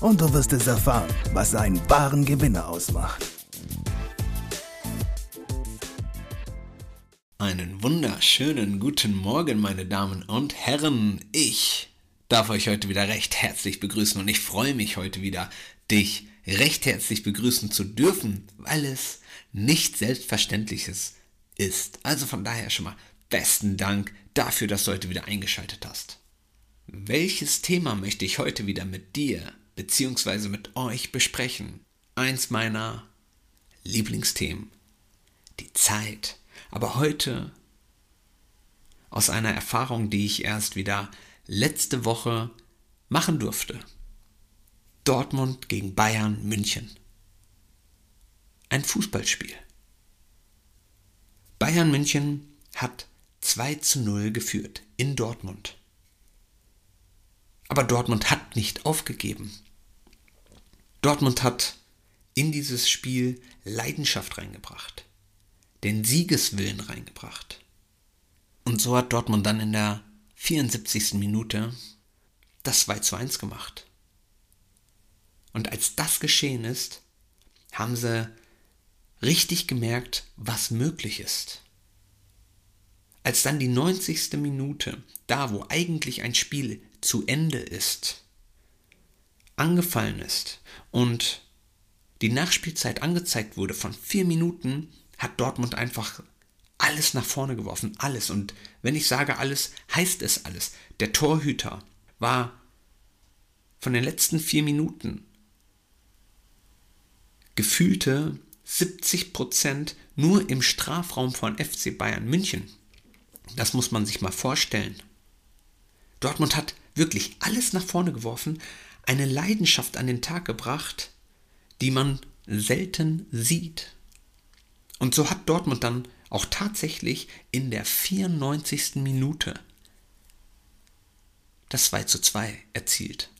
und du wirst es erfahren, was einen wahren Gewinner ausmacht. Einen wunderschönen guten Morgen, meine Damen und Herren. Ich darf euch heute wieder recht herzlich begrüßen und ich freue mich heute wieder, dich recht herzlich begrüßen zu dürfen, weil es nicht selbstverständliches ist. Also von daher schon mal besten Dank dafür, dass du heute wieder eingeschaltet hast. Welches Thema möchte ich heute wieder mit dir bzw. mit euch besprechen? Eins meiner Lieblingsthemen. Die Zeit. Aber heute aus einer Erfahrung, die ich erst wieder letzte Woche machen durfte. Dortmund gegen Bayern München. Ein Fußballspiel. Bayern München hat 2 zu 0 geführt in Dortmund. Aber Dortmund hat nicht aufgegeben. Dortmund hat in dieses Spiel Leidenschaft reingebracht, den Siegeswillen reingebracht. Und so hat Dortmund dann in der 74. Minute das 2 zu 1 gemacht. Und als das geschehen ist, haben sie richtig gemerkt, was möglich ist. Als dann die 90. Minute, da wo eigentlich ein Spiel zu Ende ist, angefallen ist und die Nachspielzeit angezeigt wurde von vier Minuten, hat Dortmund einfach alles nach vorne geworfen, alles. Und wenn ich sage alles, heißt es alles. Der Torhüter war von den letzten vier Minuten gefühlte 70 Prozent nur im Strafraum von FC Bayern München. Das muss man sich mal vorstellen. Dortmund hat wirklich alles nach vorne geworfen, eine Leidenschaft an den Tag gebracht, die man selten sieht. Und so hat Dortmund dann auch tatsächlich in der 94. Minute das 2 zu 2 erzielt.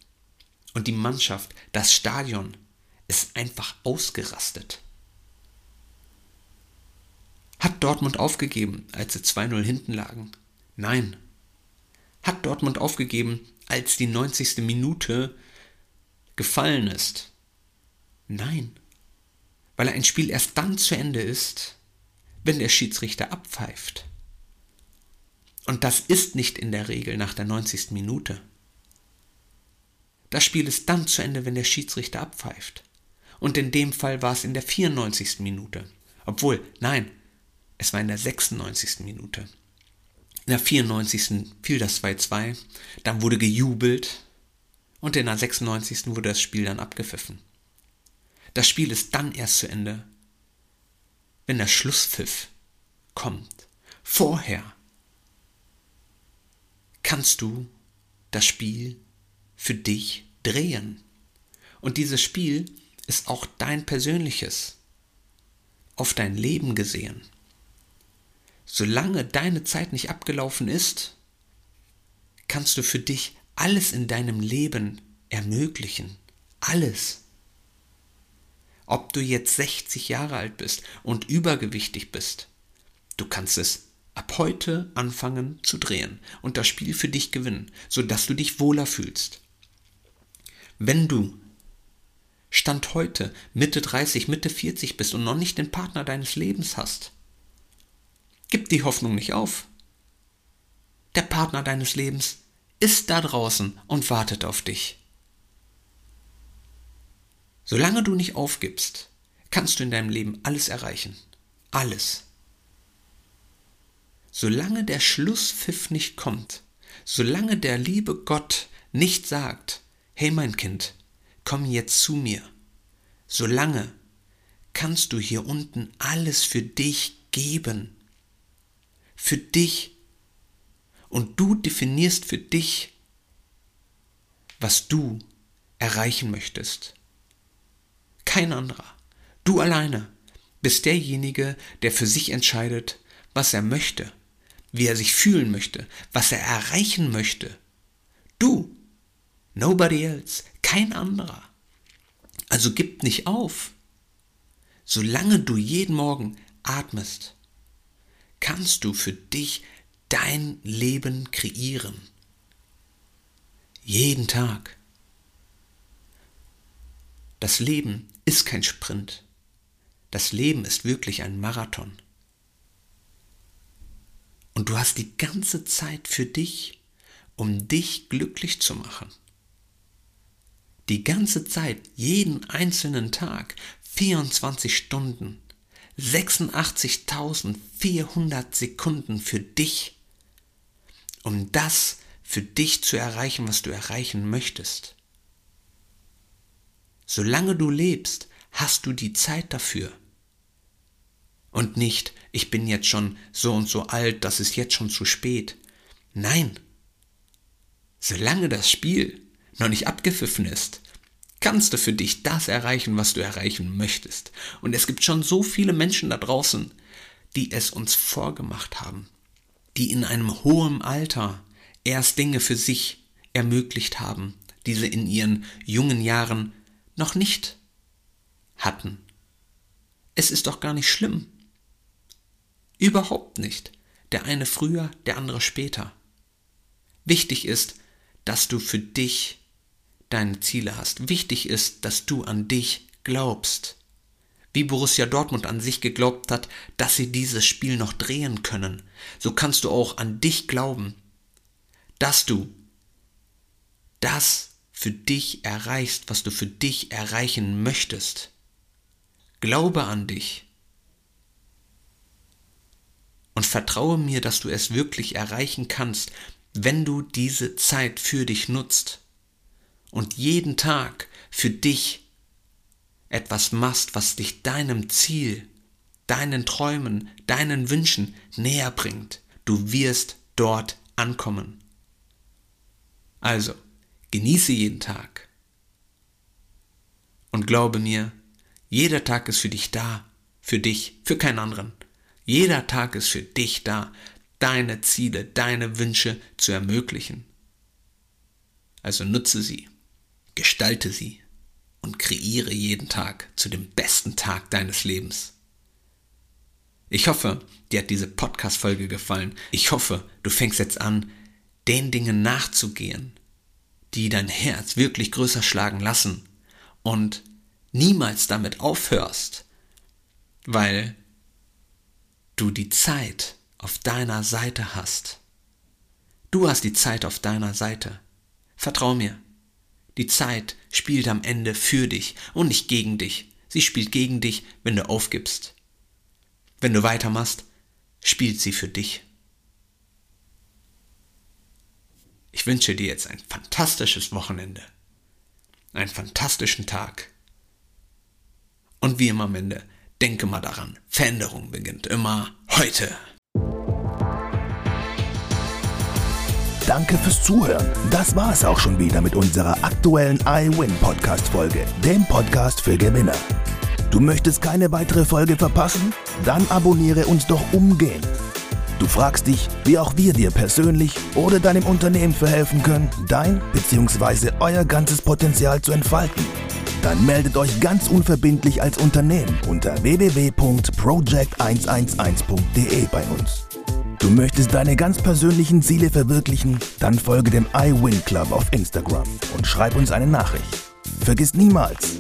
Und die Mannschaft, das Stadion ist einfach ausgerastet. Hat Dortmund aufgegeben, als sie 2-0 hinten lagen? Nein. Hat Dortmund aufgegeben, als die 90. Minute gefallen ist? Nein. Weil ein Spiel erst dann zu Ende ist, wenn der Schiedsrichter abpfeift. Und das ist nicht in der Regel nach der 90. Minute. Das Spiel ist dann zu Ende, wenn der Schiedsrichter abpfeift. Und in dem Fall war es in der 94. Minute. Obwohl, nein, es war in der 96. Minute. In der 94. fiel das 2-2, dann wurde gejubelt und in der 96. wurde das Spiel dann abgepfiffen. Das Spiel ist dann erst zu Ende, wenn der Schlusspfiff kommt. Vorher kannst du das Spiel für dich drehen. Und dieses Spiel ist auch dein persönliches, auf dein Leben gesehen solange deine Zeit nicht abgelaufen ist, kannst du für dich alles in deinem Leben ermöglichen. Alles. Ob du jetzt 60 Jahre alt bist und übergewichtig bist, du kannst es ab heute anfangen zu drehen und das Spiel für dich gewinnen, sodass du dich wohler fühlst. Wenn du Stand heute Mitte 30, Mitte 40 bist und noch nicht den Partner deines Lebens hast, Gib die Hoffnung nicht auf. Der Partner deines Lebens ist da draußen und wartet auf dich. Solange du nicht aufgibst, kannst du in deinem Leben alles erreichen. Alles. Solange der Schlusspfiff nicht kommt, solange der liebe Gott nicht sagt, hey mein Kind, komm jetzt zu mir, solange kannst du hier unten alles für dich geben für dich. Und du definierst für dich, was du erreichen möchtest. Kein anderer. Du alleine bist derjenige, der für sich entscheidet, was er möchte, wie er sich fühlen möchte, was er erreichen möchte. Du, nobody else, kein anderer. Also gib nicht auf. Solange du jeden Morgen atmest, kannst du für dich dein Leben kreieren. Jeden Tag. Das Leben ist kein Sprint. Das Leben ist wirklich ein Marathon. Und du hast die ganze Zeit für dich, um dich glücklich zu machen. Die ganze Zeit, jeden einzelnen Tag, 24 Stunden, 86.400 Sekunden für dich, um das für dich zu erreichen, was du erreichen möchtest. Solange du lebst, hast du die Zeit dafür. Und nicht, ich bin jetzt schon so und so alt, das ist jetzt schon zu spät. Nein. Solange das Spiel noch nicht abgepfiffen ist, kannst du für dich das erreichen, was du erreichen möchtest. Und es gibt schon so viele Menschen da draußen, die es uns vorgemacht haben, die in einem hohen Alter erst Dinge für sich ermöglicht haben, die sie in ihren jungen Jahren noch nicht hatten. Es ist doch gar nicht schlimm. Überhaupt nicht. Der eine früher, der andere später. Wichtig ist, dass du für dich deine Ziele hast. Wichtig ist, dass du an dich glaubst. Wie Borussia Dortmund an sich geglaubt hat, dass sie dieses Spiel noch drehen können, so kannst du auch an dich glauben, dass du das für dich erreichst, was du für dich erreichen möchtest. Glaube an dich und vertraue mir, dass du es wirklich erreichen kannst, wenn du diese Zeit für dich nutzt und jeden Tag für dich etwas machst, was dich deinem Ziel, deinen Träumen, deinen Wünschen näher bringt. Du wirst dort ankommen. Also, genieße jeden Tag. Und glaube mir, jeder Tag ist für dich da, für dich, für keinen anderen. Jeder Tag ist für dich da, deine Ziele, deine Wünsche zu ermöglichen. Also nutze sie, gestalte sie und kreiere jeden Tag zu dem besten Tag deines Lebens. Ich hoffe, dir hat diese Podcast-Folge gefallen. Ich hoffe, du fängst jetzt an, den Dingen nachzugehen, die dein Herz wirklich größer schlagen lassen und niemals damit aufhörst, weil du die Zeit auf deiner Seite hast. Du hast die Zeit auf deiner Seite. Vertrau mir. Die Zeit spielt am Ende für dich und nicht gegen dich. Sie spielt gegen dich, wenn du aufgibst. Wenn du weitermachst, spielt sie für dich. Ich wünsche dir jetzt ein fantastisches Wochenende, einen fantastischen Tag. Und wie immer am Ende, Denke mal daran, Veränderung beginnt immer heute. Danke fürs Zuhören. Das war es auch schon wieder mit unserer aktuellen iWin Podcast Folge, dem Podcast für Gewinner. Du möchtest keine weitere Folge verpassen? Dann abonniere uns doch umgehend. Du fragst dich, wie auch wir dir persönlich oder deinem Unternehmen verhelfen können, dein bzw. euer ganzes Potenzial zu entfalten. Dann meldet euch ganz unverbindlich als Unternehmen unter www.project111.de bei uns. Du möchtest deine ganz persönlichen Ziele verwirklichen? Dann folge dem iWin Club auf Instagram und schreib uns eine Nachricht. Vergiss niemals,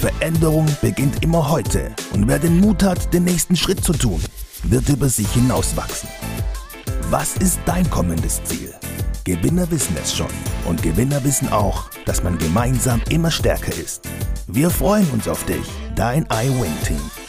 Veränderung beginnt immer heute und wer den Mut hat, den nächsten Schritt zu tun, wird über sich hinauswachsen. Was ist dein kommendes Ziel? Gewinner wissen es schon und Gewinner wissen auch, dass man gemeinsam immer stärker ist. Wir freuen uns auf dich, dein iWin-Team.